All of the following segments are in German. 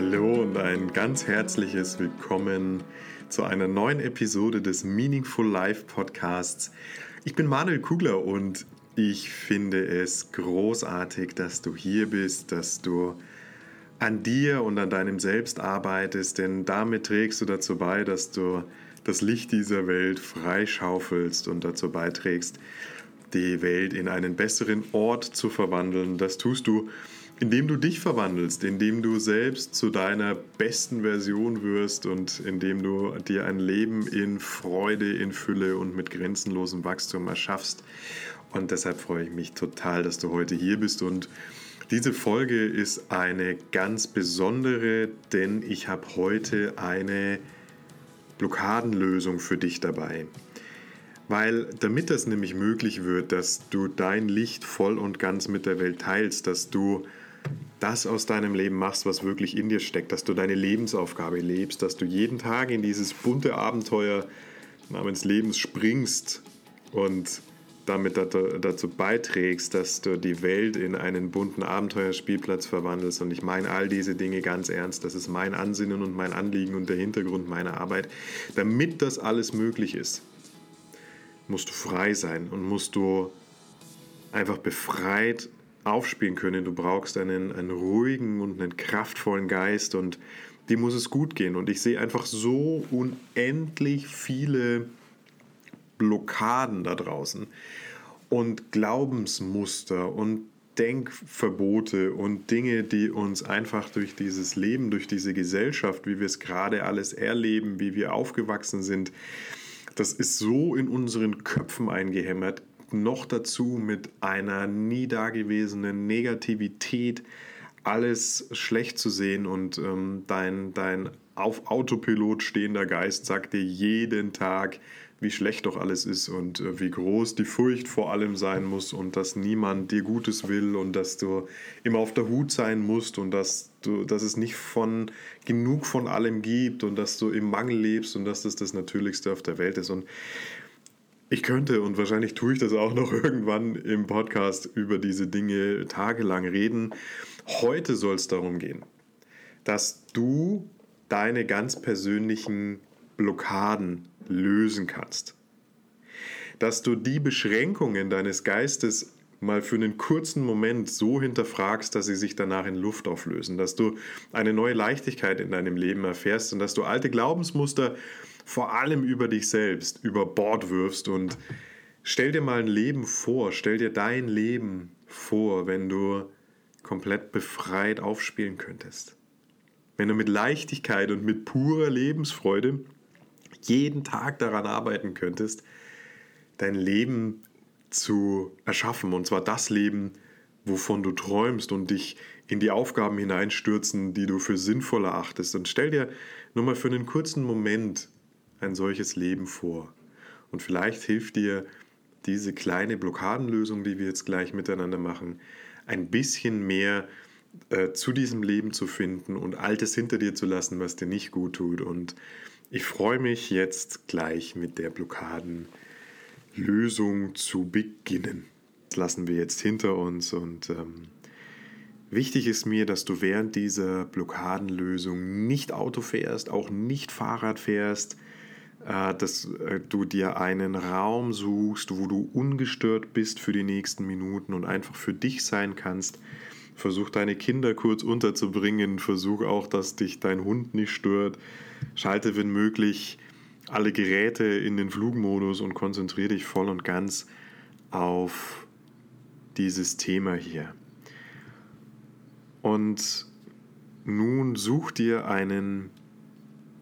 Hallo und ein ganz herzliches Willkommen zu einer neuen Episode des Meaningful Life Podcasts. Ich bin Manuel Kugler und ich finde es großartig, dass du hier bist, dass du an dir und an deinem Selbst arbeitest, denn damit trägst du dazu bei, dass du das Licht dieser Welt freischaufelst und dazu beiträgst, die Welt in einen besseren Ort zu verwandeln. Das tust du indem du dich verwandelst, indem du selbst zu deiner besten Version wirst und indem du dir ein Leben in Freude, in Fülle und mit grenzenlosem Wachstum erschaffst. Und deshalb freue ich mich total, dass du heute hier bist und diese Folge ist eine ganz besondere, denn ich habe heute eine Blockadenlösung für dich dabei. Weil damit das nämlich möglich wird, dass du dein Licht voll und ganz mit der Welt teilst, dass du das aus deinem Leben machst, was wirklich in dir steckt, dass du deine Lebensaufgabe lebst, dass du jeden Tag in dieses bunte Abenteuer namens Lebens springst und damit dazu beiträgst, dass du die Welt in einen bunten Abenteuerspielplatz verwandelst. Und ich meine all diese Dinge ganz ernst. Das ist mein Ansinnen und mein Anliegen und der Hintergrund meiner Arbeit. Damit das alles möglich ist, musst du frei sein und musst du einfach befreit aufspielen können. Du brauchst einen, einen ruhigen und einen kraftvollen Geist und dem muss es gut gehen. Und ich sehe einfach so unendlich viele Blockaden da draußen und Glaubensmuster und Denkverbote und Dinge, die uns einfach durch dieses Leben, durch diese Gesellschaft, wie wir es gerade alles erleben, wie wir aufgewachsen sind, das ist so in unseren Köpfen eingehämmert, noch dazu mit einer nie dagewesenen Negativität alles schlecht zu sehen und ähm, dein, dein auf Autopilot stehender Geist sagt dir jeden Tag, wie schlecht doch alles ist und äh, wie groß die Furcht vor allem sein muss und dass niemand dir Gutes will und dass du immer auf der Hut sein musst und dass, du, dass es nicht von genug von allem gibt und dass du im Mangel lebst und dass das das Natürlichste auf der Welt ist. Und ich könnte und wahrscheinlich tue ich das auch noch irgendwann im Podcast über diese Dinge tagelang reden. Heute soll es darum gehen, dass du deine ganz persönlichen Blockaden lösen kannst. Dass du die Beschränkungen deines Geistes mal für einen kurzen Moment so hinterfragst, dass sie sich danach in Luft auflösen, dass du eine neue Leichtigkeit in deinem Leben erfährst und dass du alte Glaubensmuster vor allem über dich selbst über Bord wirfst und stell dir mal ein Leben vor, stell dir dein Leben vor, wenn du komplett befreit aufspielen könntest. Wenn du mit Leichtigkeit und mit purer Lebensfreude jeden Tag daran arbeiten könntest, dein Leben zu erschaffen. Und zwar das Leben, wovon du träumst und dich in die Aufgaben hineinstürzen, die du für sinnvoll erachtest. Und stell dir nur mal für einen kurzen Moment ein solches Leben vor. Und vielleicht hilft dir diese kleine Blockadenlösung, die wir jetzt gleich miteinander machen, ein bisschen mehr äh, zu diesem Leben zu finden und Altes hinter dir zu lassen, was dir nicht gut tut. Und ich freue mich jetzt gleich mit der Blockadenlösung zu beginnen. Das lassen wir jetzt hinter uns und ähm, wichtig ist mir, dass du während dieser Blockadenlösung nicht Auto fährst, auch nicht Fahrrad fährst, äh, dass äh, du dir einen Raum suchst, wo du ungestört bist für die nächsten Minuten und einfach für dich sein kannst. Versuch deine Kinder kurz unterzubringen, versuch auch, dass dich dein Hund nicht stört. Schalte, wenn möglich, alle Geräte in den Flugmodus und konzentriere dich voll und ganz auf dieses Thema hier. Und nun such dir einen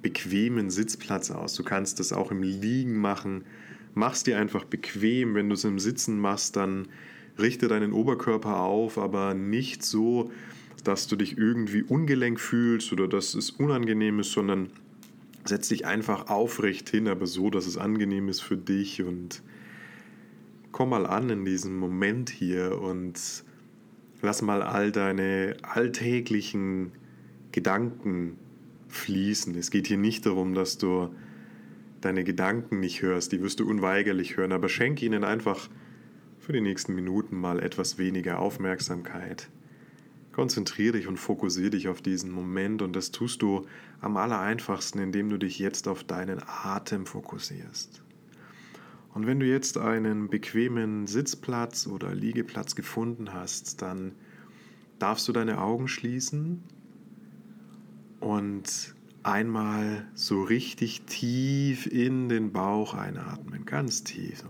bequemen Sitzplatz aus. Du kannst das auch im Liegen machen. Mach's dir einfach bequem. Wenn du es im Sitzen machst, dann richte deinen Oberkörper auf, aber nicht so, dass du dich irgendwie ungelenk fühlst oder dass es unangenehm ist, sondern setz dich einfach aufrecht hin, aber so, dass es angenehm ist für dich und komm mal an in diesem Moment hier und lass mal all deine alltäglichen Gedanken fließen. Es geht hier nicht darum, dass du deine Gedanken nicht hörst, die wirst du unweigerlich hören, aber schenk ihnen einfach für die nächsten Minuten mal etwas weniger Aufmerksamkeit. Konzentriere dich und fokussiere dich auf diesen Moment und das tust du am aller einfachsten, indem du dich jetzt auf deinen Atem fokussierst. Und wenn du jetzt einen bequemen Sitzplatz oder Liegeplatz gefunden hast, dann darfst du deine Augen schließen und einmal so richtig tief in den Bauch einatmen, ganz tief.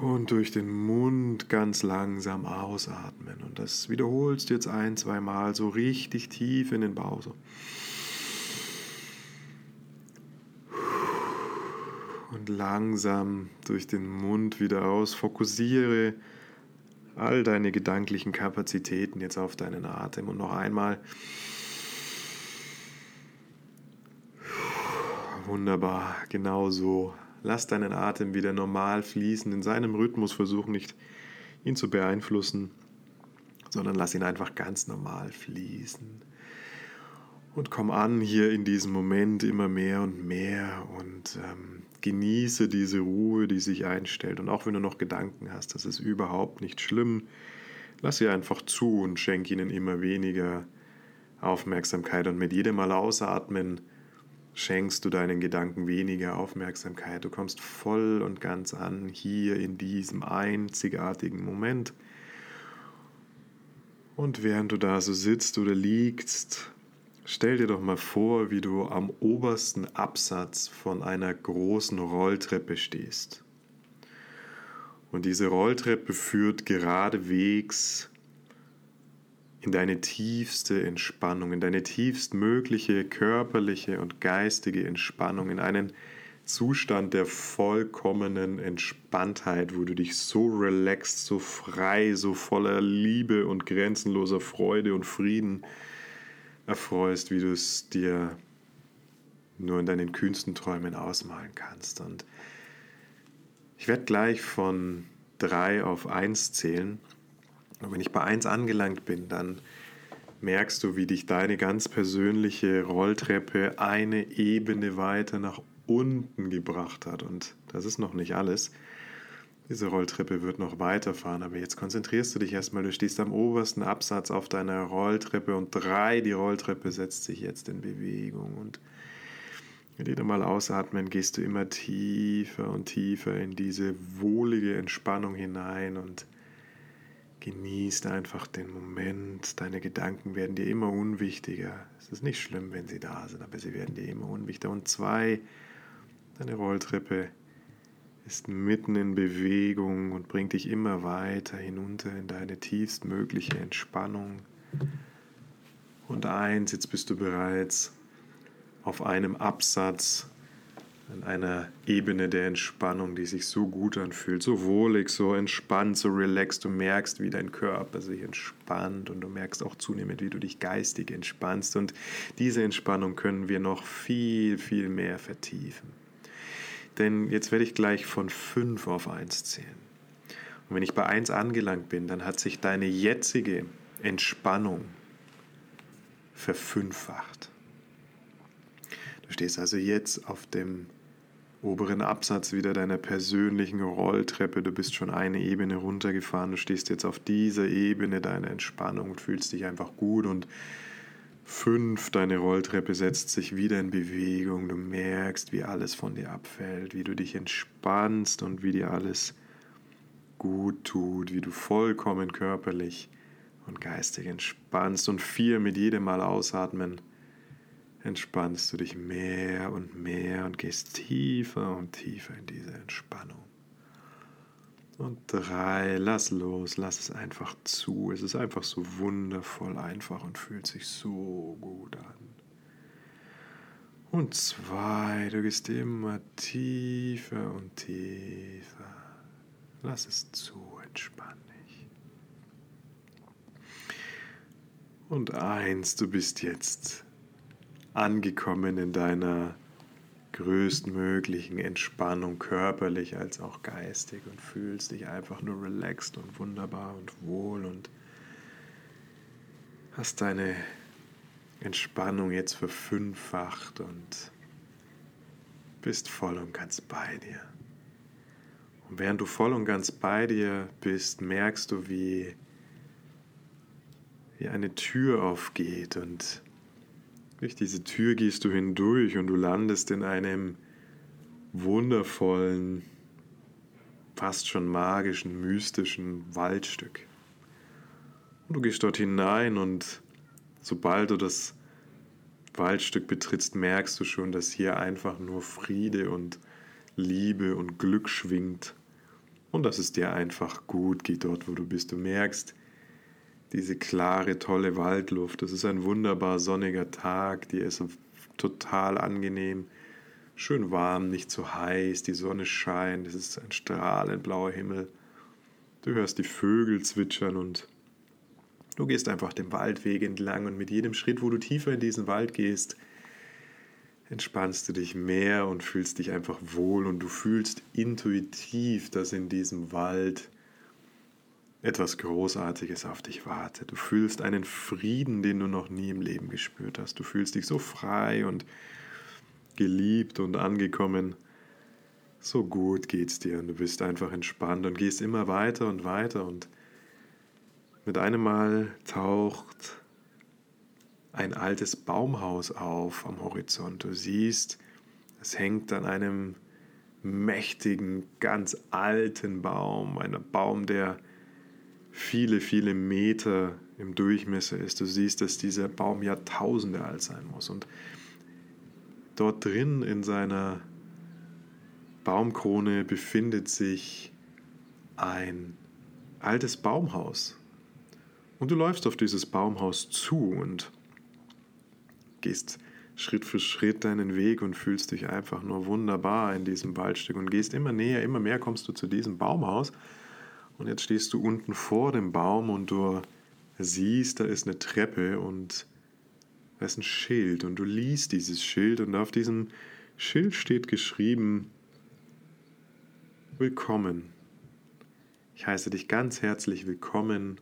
Und durch den Mund ganz langsam ausatmen. Und das wiederholst du jetzt ein, zwei Mal so richtig tief in den Bauch. So. Und langsam durch den Mund wieder aus. Fokussiere all deine gedanklichen Kapazitäten jetzt auf deinen Atem. Und noch einmal. Wunderbar, genau so. Lass deinen Atem wieder normal fließen, in seinem Rhythmus. Versuch nicht, ihn zu beeinflussen, sondern lass ihn einfach ganz normal fließen. Und komm an hier in diesem Moment immer mehr und mehr und ähm, genieße diese Ruhe, die sich einstellt. Und auch wenn du noch Gedanken hast, das ist überhaupt nicht schlimm. Lass sie einfach zu und schenk ihnen immer weniger Aufmerksamkeit. Und mit jedem Mal ausatmen schenkst du deinen Gedanken weniger Aufmerksamkeit. Du kommst voll und ganz an hier in diesem einzigartigen Moment. Und während du da so sitzt oder liegst, stell dir doch mal vor, wie du am obersten Absatz von einer großen Rolltreppe stehst. Und diese Rolltreppe führt geradewegs in deine tiefste Entspannung, in deine tiefstmögliche körperliche und geistige Entspannung, in einen Zustand der vollkommenen Entspanntheit, wo du dich so relaxed, so frei, so voller Liebe und grenzenloser Freude und Frieden erfreust, wie du es dir nur in deinen kühnsten Träumen ausmalen kannst. Und ich werde gleich von drei auf eins zählen und wenn ich bei 1 angelangt bin, dann merkst du, wie dich deine ganz persönliche Rolltreppe eine Ebene weiter nach unten gebracht hat. Und das ist noch nicht alles. Diese Rolltreppe wird noch weiterfahren, aber jetzt konzentrierst du dich erstmal, du stehst am obersten Absatz auf deiner Rolltreppe und drei, die Rolltreppe setzt sich jetzt in Bewegung und mit jedem Mal ausatmen gehst du immer tiefer und tiefer in diese wohlige Entspannung hinein und Genießt einfach den Moment. Deine Gedanken werden dir immer unwichtiger. Es ist nicht schlimm, wenn sie da sind, aber sie werden dir immer unwichtiger. Und zwei, deine Rolltreppe ist mitten in Bewegung und bringt dich immer weiter hinunter in deine tiefstmögliche Entspannung. Und eins, jetzt bist du bereits auf einem Absatz an einer Ebene der Entspannung, die sich so gut anfühlt, so wohlig, so entspannt, so relaxed. Du merkst, wie dein Körper sich entspannt und du merkst auch zunehmend, wie du dich geistig entspannst. Und diese Entspannung können wir noch viel, viel mehr vertiefen. Denn jetzt werde ich gleich von 5 auf 1 zählen. Und wenn ich bei 1 angelangt bin, dann hat sich deine jetzige Entspannung verfünffacht. Du stehst also jetzt auf dem oberen Absatz wieder deiner persönlichen Rolltreppe. Du bist schon eine Ebene runtergefahren. Du stehst jetzt auf dieser Ebene deiner Entspannung und fühlst dich einfach gut. Und fünf, deine Rolltreppe setzt sich wieder in Bewegung. Du merkst, wie alles von dir abfällt, wie du dich entspannst und wie dir alles gut tut, wie du vollkommen körperlich und geistig entspannst. Und vier, mit jedem Mal ausatmen entspannst du dich mehr und mehr und gehst tiefer und tiefer in diese Entspannung. Und drei, lass los, lass es einfach zu. Es ist einfach so wundervoll einfach und fühlt sich so gut an. Und zwei, du gehst immer tiefer und tiefer. Lass es zu, entspann dich. Und eins, du bist jetzt angekommen in deiner größtmöglichen Entspannung, körperlich als auch geistig und fühlst dich einfach nur relaxed und wunderbar und wohl und hast deine Entspannung jetzt verfünffacht und bist voll und ganz bei dir. Und während du voll und ganz bei dir bist, merkst du, wie, wie eine Tür aufgeht und durch diese Tür gehst du hindurch und du landest in einem wundervollen, fast schon magischen, mystischen Waldstück. Und du gehst dort hinein und sobald du das Waldstück betrittst, merkst du schon, dass hier einfach nur Friede und Liebe und Glück schwingt und dass es dir einfach gut geht dort, wo du bist. Du merkst, diese klare, tolle Waldluft. Es ist ein wunderbar sonniger Tag, die ist total angenehm, schön warm, nicht zu heiß, die Sonne scheint, es ist ein strahlend blauer Himmel. Du hörst die Vögel zwitschern und du gehst einfach den Waldweg entlang. Und mit jedem Schritt, wo du tiefer in diesen Wald gehst, entspannst du dich mehr und fühlst dich einfach wohl. Und du fühlst intuitiv, dass in diesem Wald etwas Großartiges auf dich wartet. Du fühlst einen Frieden, den du noch nie im Leben gespürt hast. Du fühlst dich so frei und geliebt und angekommen. So gut geht's dir und du bist einfach entspannt und gehst immer weiter und weiter und mit einem Mal taucht ein altes Baumhaus auf am Horizont. Du siehst, es hängt an einem mächtigen, ganz alten Baum, einem Baum, der viele, viele Meter im Durchmesser ist. Du siehst, dass dieser Baum Jahrtausende alt sein muss. Und dort drin in seiner Baumkrone befindet sich ein altes Baumhaus. Und du läufst auf dieses Baumhaus zu und gehst Schritt für Schritt deinen Weg und fühlst dich einfach nur wunderbar in diesem Waldstück und gehst immer näher, immer mehr kommst du zu diesem Baumhaus und jetzt stehst du unten vor dem Baum und du siehst, da ist eine Treppe und da ist ein Schild und du liest dieses Schild und auf diesem Schild steht geschrieben, Willkommen. Ich heiße dich ganz herzlich willkommen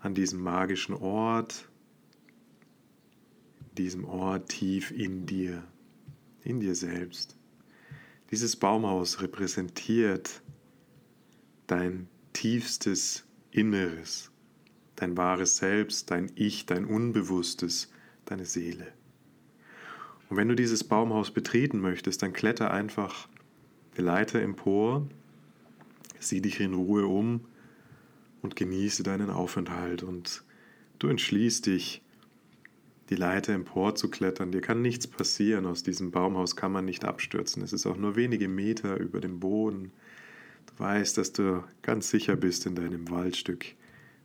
an diesem magischen Ort, diesem Ort tief in dir, in dir selbst. Dieses Baumhaus repräsentiert dein tiefstes Inneres, dein wahres Selbst, dein Ich, dein Unbewusstes, deine Seele. Und wenn du dieses Baumhaus betreten möchtest, dann kletter einfach die Leiter empor, sieh dich in Ruhe um und genieße deinen Aufenthalt. Und du entschließt dich, die Leiter empor zu klettern. Dir kann nichts passieren. Aus diesem Baumhaus kann man nicht abstürzen. Es ist auch nur wenige Meter über dem Boden. Du weißt, dass du ganz sicher bist in deinem Waldstück.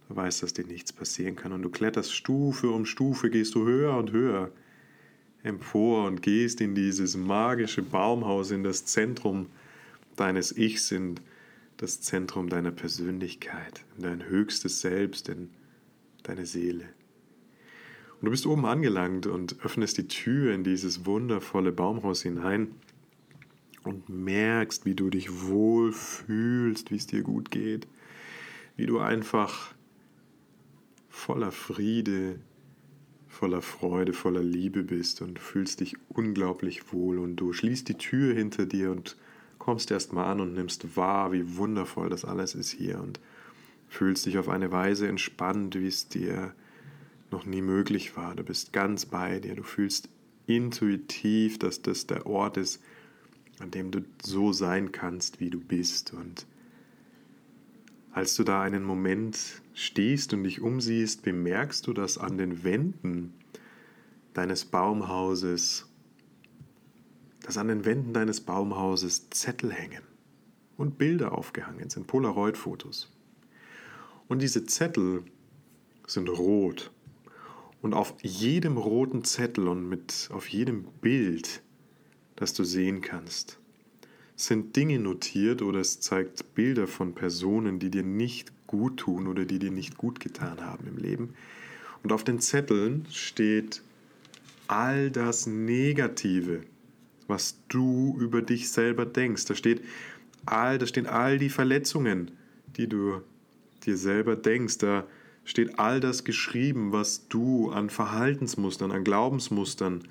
Du weißt, dass dir nichts passieren kann. Und du kletterst Stufe um Stufe, gehst du höher und höher empor und gehst in dieses magische Baumhaus, in das Zentrum deines Ichs, in das Zentrum deiner Persönlichkeit, in dein höchstes Selbst, in deine Seele. Und du bist oben angelangt und öffnest die Tür in dieses wundervolle Baumhaus hinein und merkst, wie du dich wohl fühlst, wie es dir gut geht, wie du einfach voller Friede, voller Freude, voller Liebe bist und fühlst dich unglaublich wohl und du schließt die Tür hinter dir und kommst erstmal an und nimmst wahr, wie wundervoll das alles ist hier und fühlst dich auf eine Weise entspannt, wie es dir noch nie möglich war. Du bist ganz bei dir, du fühlst intuitiv, dass das der Ort ist, an dem du so sein kannst, wie du bist. Und als du da einen Moment stehst und dich umsiehst, bemerkst du, dass an den Wänden deines Baumhauses, dass an den Wänden deines Baumhauses Zettel hängen und Bilder aufgehangen sind, Polaroid-Fotos. Und diese Zettel sind rot. Und auf jedem roten Zettel und mit auf jedem Bild das du sehen kannst. Sind Dinge notiert oder es zeigt Bilder von Personen, die dir nicht gut tun oder die dir nicht gut getan haben im Leben. Und auf den Zetteln steht all das Negative, was du über dich selber denkst. Da steht all, da stehen all die Verletzungen, die du dir selber denkst. Da steht all das geschrieben, was du an Verhaltensmustern, an Glaubensmustern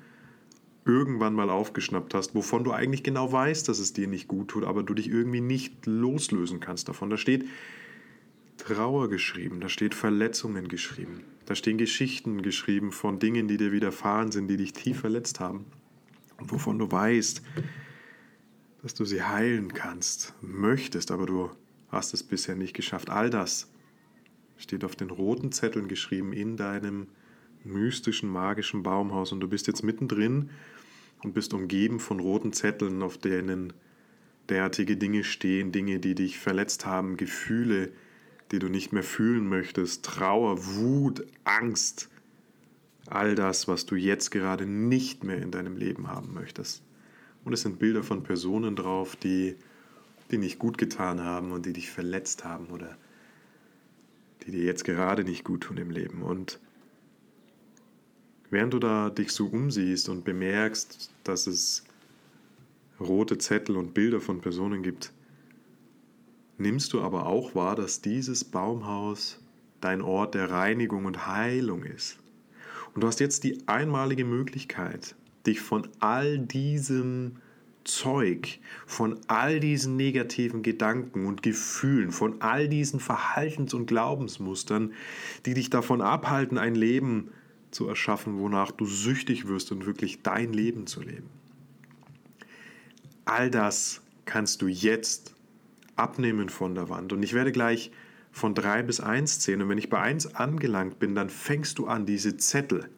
irgendwann mal aufgeschnappt hast, wovon du eigentlich genau weißt, dass es dir nicht gut tut, aber du dich irgendwie nicht loslösen kannst davon. Da steht Trauer geschrieben, da steht Verletzungen geschrieben, da stehen Geschichten geschrieben von Dingen, die dir widerfahren sind, die dich tief verletzt haben und wovon du weißt, dass du sie heilen kannst, möchtest, aber du hast es bisher nicht geschafft. All das steht auf den roten Zetteln geschrieben in deinem mystischen, magischen Baumhaus und du bist jetzt mittendrin und bist umgeben von roten Zetteln, auf denen derartige Dinge stehen, Dinge, die dich verletzt haben, Gefühle, die du nicht mehr fühlen möchtest, Trauer, Wut, Angst, all das, was du jetzt gerade nicht mehr in deinem Leben haben möchtest. Und es sind Bilder von Personen drauf, die, die nicht gut getan haben und die dich verletzt haben oder die dir jetzt gerade nicht gut tun im Leben. Und während du da dich so umsiehst und bemerkst, dass es rote Zettel und Bilder von Personen gibt, nimmst du aber auch wahr, dass dieses Baumhaus dein Ort der Reinigung und Heilung ist. Und du hast jetzt die einmalige Möglichkeit, dich von all diesem Zeug, von all diesen negativen Gedanken und Gefühlen, von all diesen Verhaltens- und Glaubensmustern, die dich davon abhalten, ein Leben zu erschaffen, wonach du süchtig wirst und wirklich dein Leben zu leben. All das kannst du jetzt abnehmen von der Wand. Und ich werde gleich von drei bis eins zählen. Und wenn ich bei eins angelangt bin, dann fängst du an, diese Zettel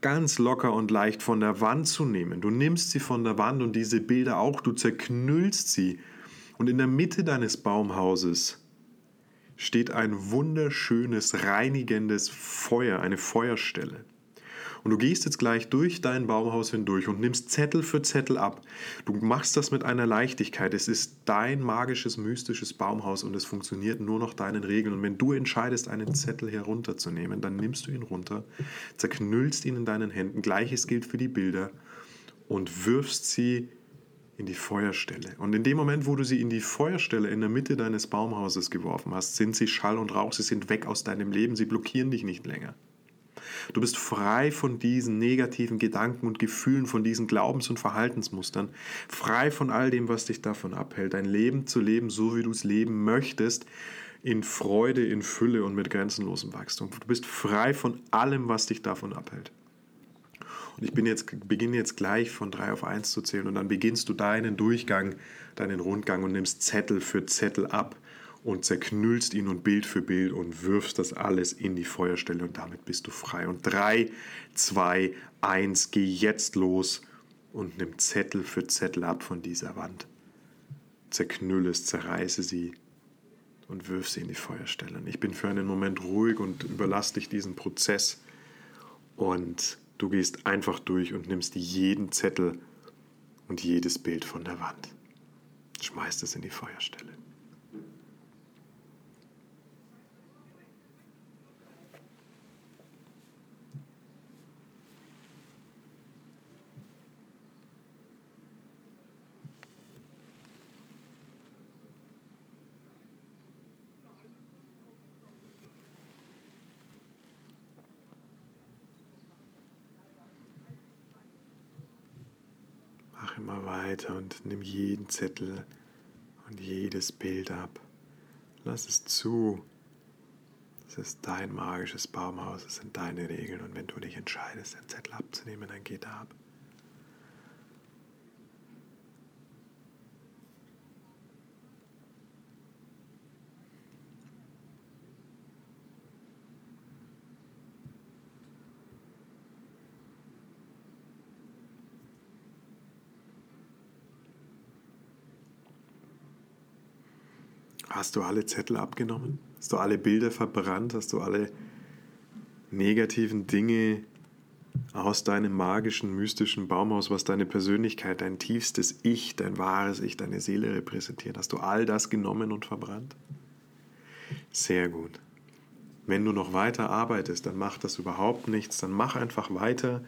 ganz locker und leicht von der Wand zu nehmen. Du nimmst sie von der Wand und diese Bilder auch, du zerknüllst sie. Und in der Mitte deines Baumhauses steht ein wunderschönes, reinigendes Feuer, eine Feuerstelle. Und du gehst jetzt gleich durch dein Baumhaus hindurch und nimmst Zettel für Zettel ab. Du machst das mit einer Leichtigkeit. Es ist dein magisches, mystisches Baumhaus und es funktioniert nur nach deinen Regeln. Und wenn du entscheidest, einen Zettel herunterzunehmen, dann nimmst du ihn runter, zerknüllst ihn in deinen Händen. Gleiches gilt für die Bilder und wirfst sie in die Feuerstelle. Und in dem Moment, wo du sie in die Feuerstelle in der Mitte deines Baumhauses geworfen hast, sind sie Schall und Rauch, sie sind weg aus deinem Leben, sie blockieren dich nicht länger. Du bist frei von diesen negativen Gedanken und Gefühlen, von diesen Glaubens- und Verhaltensmustern, frei von all dem, was dich davon abhält, dein Leben zu leben, so wie du es leben möchtest, in Freude, in Fülle und mit grenzenlosem Wachstum. Du bist frei von allem, was dich davon abhält. Und ich bin jetzt, beginne jetzt gleich von 3 auf 1 zu zählen und dann beginnst du deinen Durchgang, deinen Rundgang und nimmst Zettel für Zettel ab und zerknüllst ihn und Bild für Bild und wirfst das alles in die Feuerstelle und damit bist du frei. Und 3, 2, 1, geh jetzt los und nimm Zettel für Zettel ab von dieser Wand. Zerknülle es, zerreiße sie und wirf sie in die Feuerstelle. Und ich bin für einen Moment ruhig und überlasse dich diesen Prozess und du gehst einfach durch und nimmst jeden Zettel und jedes Bild von der Wand. Schmeißt es in die Feuerstelle. Immer weiter und nimm jeden Zettel und jedes Bild ab. Lass es zu. Es ist dein magisches Baumhaus, es sind deine Regeln und wenn du dich entscheidest, den Zettel abzunehmen, dann geht er ab. Hast du alle Zettel abgenommen? Hast du alle Bilder verbrannt? Hast du alle negativen Dinge aus deinem magischen, mystischen Baumhaus, was deine Persönlichkeit, dein tiefstes Ich, dein wahres Ich, deine Seele repräsentiert? Hast du all das genommen und verbrannt? Sehr gut. Wenn du noch weiter arbeitest, dann mach das überhaupt nichts, dann mach einfach weiter.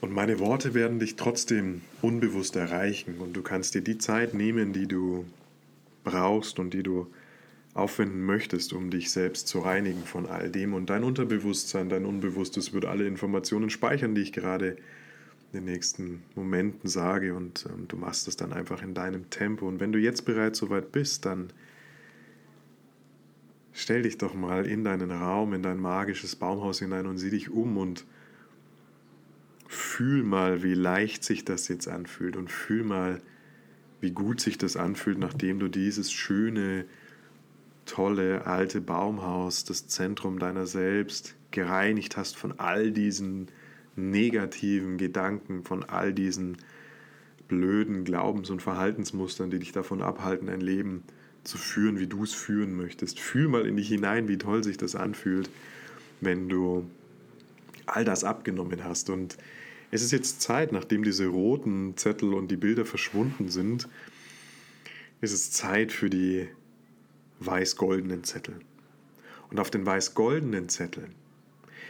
Und meine Worte werden dich trotzdem unbewusst erreichen und du kannst dir die Zeit nehmen, die du brauchst und die du aufwenden möchtest, um dich selbst zu reinigen von all dem. Und dein Unterbewusstsein, dein Unbewusstes wird alle Informationen speichern, die ich gerade in den nächsten Momenten sage. Und ähm, du machst es dann einfach in deinem Tempo. Und wenn du jetzt bereits soweit bist, dann stell dich doch mal in deinen Raum, in dein magisches Baumhaus hinein und sieh dich um und fühl mal, wie leicht sich das jetzt anfühlt und fühl mal, wie gut sich das anfühlt, nachdem du dieses schöne, tolle alte Baumhaus, das Zentrum deiner selbst, gereinigt hast von all diesen negativen Gedanken, von all diesen blöden Glaubens- und Verhaltensmustern, die dich davon abhalten, ein Leben zu führen, wie du es führen möchtest. Fühl mal in dich hinein, wie toll sich das anfühlt, wenn du all das abgenommen hast. Und es ist jetzt Zeit, nachdem diese roten Zettel und die Bilder verschwunden sind, ist es Zeit für die weiß-goldenen Zettel. Und auf den weiß-goldenen Zetteln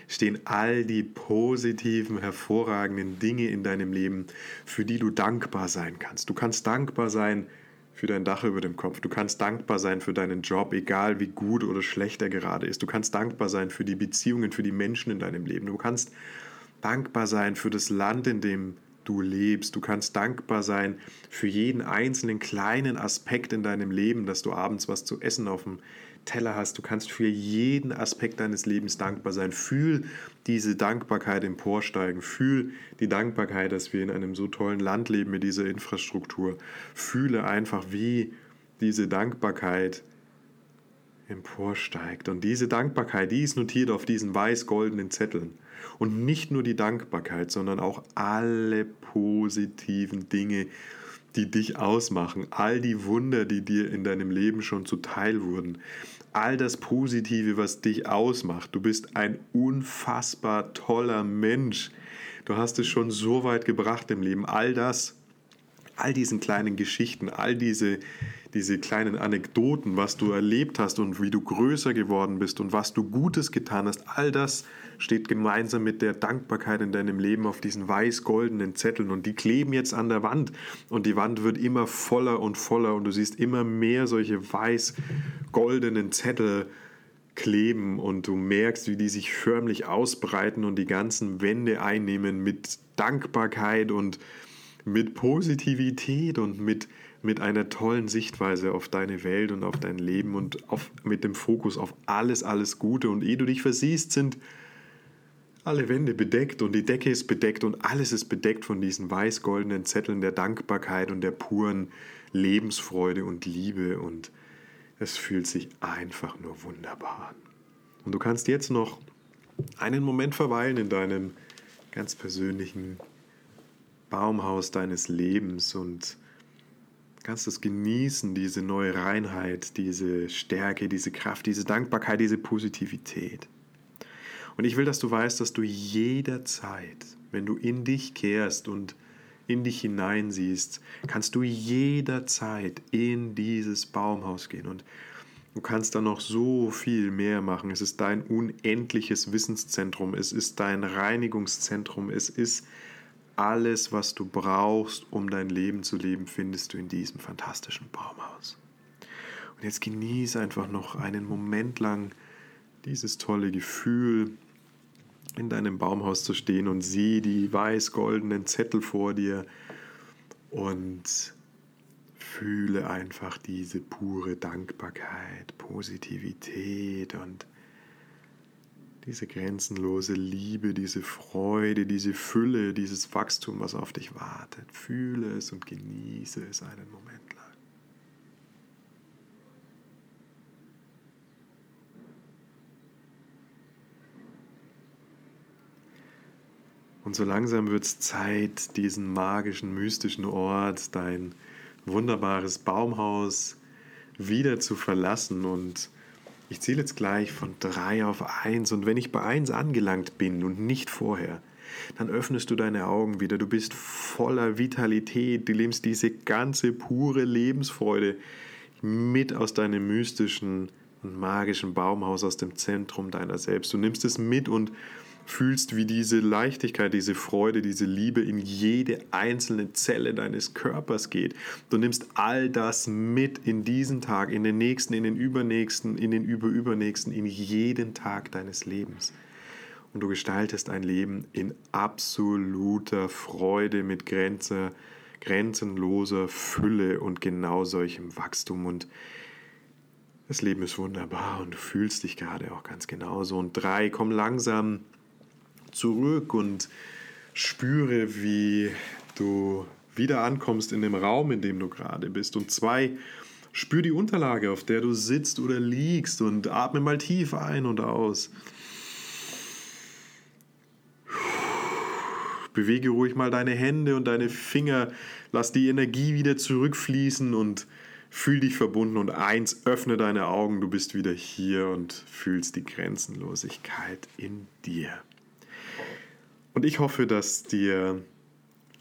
stehen all die positiven, hervorragenden Dinge in deinem Leben, für die du dankbar sein kannst. Du kannst dankbar sein für dein Dach über dem Kopf. Du kannst dankbar sein für deinen Job, egal wie gut oder schlecht er gerade ist. Du kannst dankbar sein für die Beziehungen, für die Menschen in deinem Leben. Du kannst dankbar sein für das Land, in dem du lebst. Du kannst dankbar sein für jeden einzelnen kleinen Aspekt in deinem Leben, dass du abends was zu essen auf dem Teller hast. Du kannst für jeden Aspekt deines Lebens dankbar sein. Fühl diese Dankbarkeit emporsteigen. Fühl die Dankbarkeit, dass wir in einem so tollen Land leben mit dieser Infrastruktur. Fühle einfach, wie diese Dankbarkeit emporsteigt. Und diese Dankbarkeit, die ist notiert auf diesen weiß-goldenen Zetteln. Und nicht nur die Dankbarkeit, sondern auch alle positiven Dinge, die dich ausmachen, all die Wunder, die dir in deinem Leben schon zuteil wurden, all das Positive, was dich ausmacht. Du bist ein unfassbar toller Mensch. Du hast es schon so weit gebracht im Leben. All das, all diesen kleinen Geschichten, all diese, diese kleinen Anekdoten, was du erlebt hast und wie du größer geworden bist und was du Gutes getan hast, all das steht gemeinsam mit der Dankbarkeit in deinem Leben auf diesen weiß-goldenen Zetteln und die kleben jetzt an der Wand und die Wand wird immer voller und voller und du siehst immer mehr solche weiß-goldenen Zettel kleben und du merkst, wie die sich förmlich ausbreiten und die ganzen Wände einnehmen mit Dankbarkeit und mit Positivität und mit, mit einer tollen Sichtweise auf deine Welt und auf dein Leben und auf, mit dem Fokus auf alles, alles Gute. Und ehe du dich versiehst, sind alle Wände bedeckt und die Decke ist bedeckt und alles ist bedeckt von diesen weiß-goldenen Zetteln der Dankbarkeit und der puren Lebensfreude und Liebe und es fühlt sich einfach nur wunderbar an. Und du kannst jetzt noch einen Moment verweilen in deinem ganz persönlichen Baumhaus deines Lebens und kannst es genießen, diese neue Reinheit, diese Stärke, diese Kraft, diese Dankbarkeit, diese Positivität. Und ich will, dass du weißt, dass du jederzeit, wenn du in dich kehrst und in dich hineinsiehst, kannst du jederzeit in dieses Baumhaus gehen und du kannst da noch so viel mehr machen. Es ist dein unendliches Wissenszentrum, es ist dein Reinigungszentrum, es ist alles, was du brauchst, um dein Leben zu leben, findest du in diesem fantastischen Baumhaus. Und jetzt genieße einfach noch einen Moment lang dieses tolle Gefühl, in deinem Baumhaus zu stehen und sieh die weiß-goldenen Zettel vor dir und fühle einfach diese pure Dankbarkeit, Positivität und diese grenzenlose Liebe, diese Freude, diese Fülle, dieses Wachstum, was auf dich wartet. Fühle es und genieße es einen Moment lang. Und so langsam wird es Zeit, diesen magischen, mystischen Ort, dein wunderbares Baumhaus wieder zu verlassen und ich zähle jetzt gleich von drei auf eins und wenn ich bei eins angelangt bin und nicht vorher, dann öffnest du deine Augen wieder. Du bist voller Vitalität, du nimmst diese ganze pure Lebensfreude mit aus deinem mystischen und magischen Baumhaus, aus dem Zentrum deiner selbst. Du nimmst es mit und fühlst, wie diese Leichtigkeit, diese Freude, diese Liebe in jede einzelne Zelle deines Körpers geht. Du nimmst all das mit in diesen Tag, in den nächsten, in den übernächsten, in den überübernächsten, in jeden Tag deines Lebens. Und du gestaltest ein Leben in absoluter Freude mit Grenze, grenzenloser Fülle und genau solchem Wachstum. Und das Leben ist wunderbar und du fühlst dich gerade auch ganz genauso. Und drei, komm langsam zurück und spüre, wie du wieder ankommst in dem Raum, in dem du gerade bist. Und zwei, spür die Unterlage, auf der du sitzt oder liegst und atme mal tief ein und aus. Bewege ruhig mal deine Hände und deine Finger, lass die Energie wieder zurückfließen und fühl dich verbunden. Und eins, öffne deine Augen, du bist wieder hier und fühlst die Grenzenlosigkeit in dir. Und ich hoffe, dass dir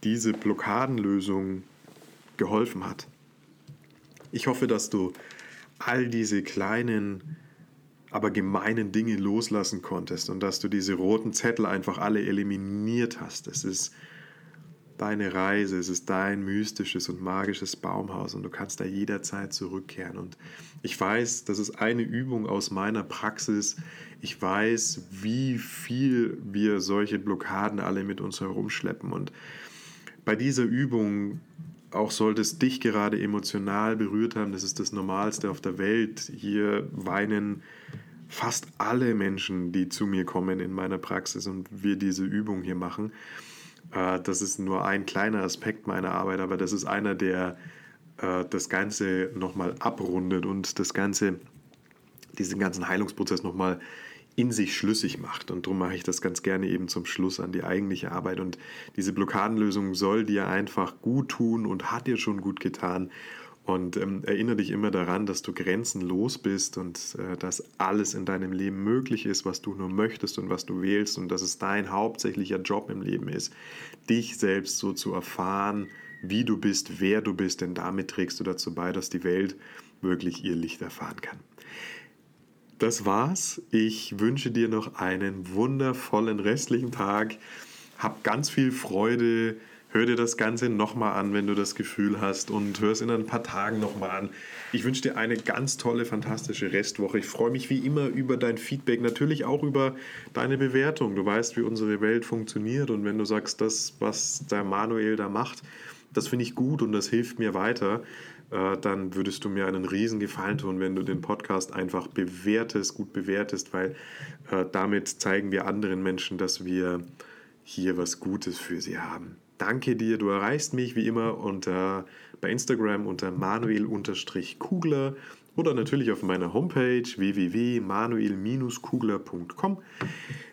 diese Blockadenlösung geholfen hat. Ich hoffe, dass du all diese kleinen, aber gemeinen Dinge loslassen konntest und dass du diese roten Zettel einfach alle eliminiert hast. Es ist deine Reise, es ist dein mystisches und magisches Baumhaus und du kannst da jederzeit zurückkehren. Und ich weiß, das ist eine Übung aus meiner Praxis. Ich weiß, wie viel wir solche Blockaden alle mit uns herumschleppen. Und bei dieser Übung auch sollte es dich gerade emotional berührt haben, das ist das Normalste auf der Welt. Hier weinen fast alle Menschen, die zu mir kommen in meiner Praxis und wir diese Übung hier machen. Äh, das ist nur ein kleiner Aspekt meiner Arbeit, aber das ist einer, der äh, das Ganze nochmal abrundet und das Ganze, diesen ganzen Heilungsprozess nochmal in sich schlüssig macht. Und darum mache ich das ganz gerne eben zum Schluss an die eigentliche Arbeit. Und diese Blockadenlösung soll dir einfach gut tun und hat dir schon gut getan. Und ähm, erinnere dich immer daran, dass du grenzenlos bist und äh, dass alles in deinem Leben möglich ist, was du nur möchtest und was du wählst und dass es dein hauptsächlicher Job im Leben ist, dich selbst so zu erfahren, wie du bist, wer du bist, denn damit trägst du dazu bei, dass die Welt wirklich ihr Licht erfahren kann. Das war's. Ich wünsche dir noch einen wundervollen restlichen Tag. Hab ganz viel Freude Hör dir das Ganze nochmal an, wenn du das Gefühl hast und hör es in ein paar Tagen nochmal an. Ich wünsche dir eine ganz tolle, fantastische Restwoche. Ich freue mich wie immer über dein Feedback, natürlich auch über deine Bewertung. Du weißt, wie unsere Welt funktioniert und wenn du sagst, das, was der Manuel da macht, das finde ich gut und das hilft mir weiter, äh, dann würdest du mir einen riesen Gefallen tun, wenn du den Podcast einfach bewertest, gut bewertest, weil äh, damit zeigen wir anderen Menschen, dass wir hier was Gutes für sie haben. Danke dir, du erreichst mich wie immer unter, bei Instagram unter manuel-kugler oder natürlich auf meiner Homepage www.manuel-kugler.com.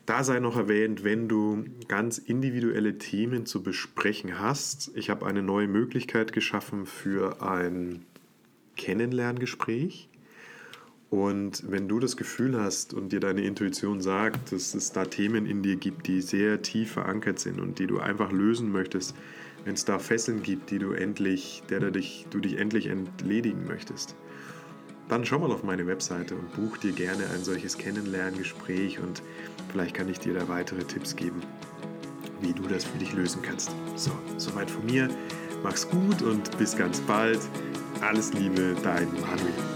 Da sei noch erwähnt, wenn du ganz individuelle Themen zu besprechen hast. Ich habe eine neue Möglichkeit geschaffen für ein Kennenlerngespräch. Und wenn du das Gefühl hast und dir deine Intuition sagt, dass es da Themen in dir gibt, die sehr tief verankert sind und die du einfach lösen möchtest, wenn es da Fesseln gibt, die du endlich, der, der dich, du dich endlich entledigen möchtest, dann schau mal auf meine Webseite und buch dir gerne ein solches Kennenlerngespräch und vielleicht kann ich dir da weitere Tipps geben, wie du das für dich lösen kannst. So, soweit von mir. Mach's gut und bis ganz bald. Alles Liebe, dein Manuel.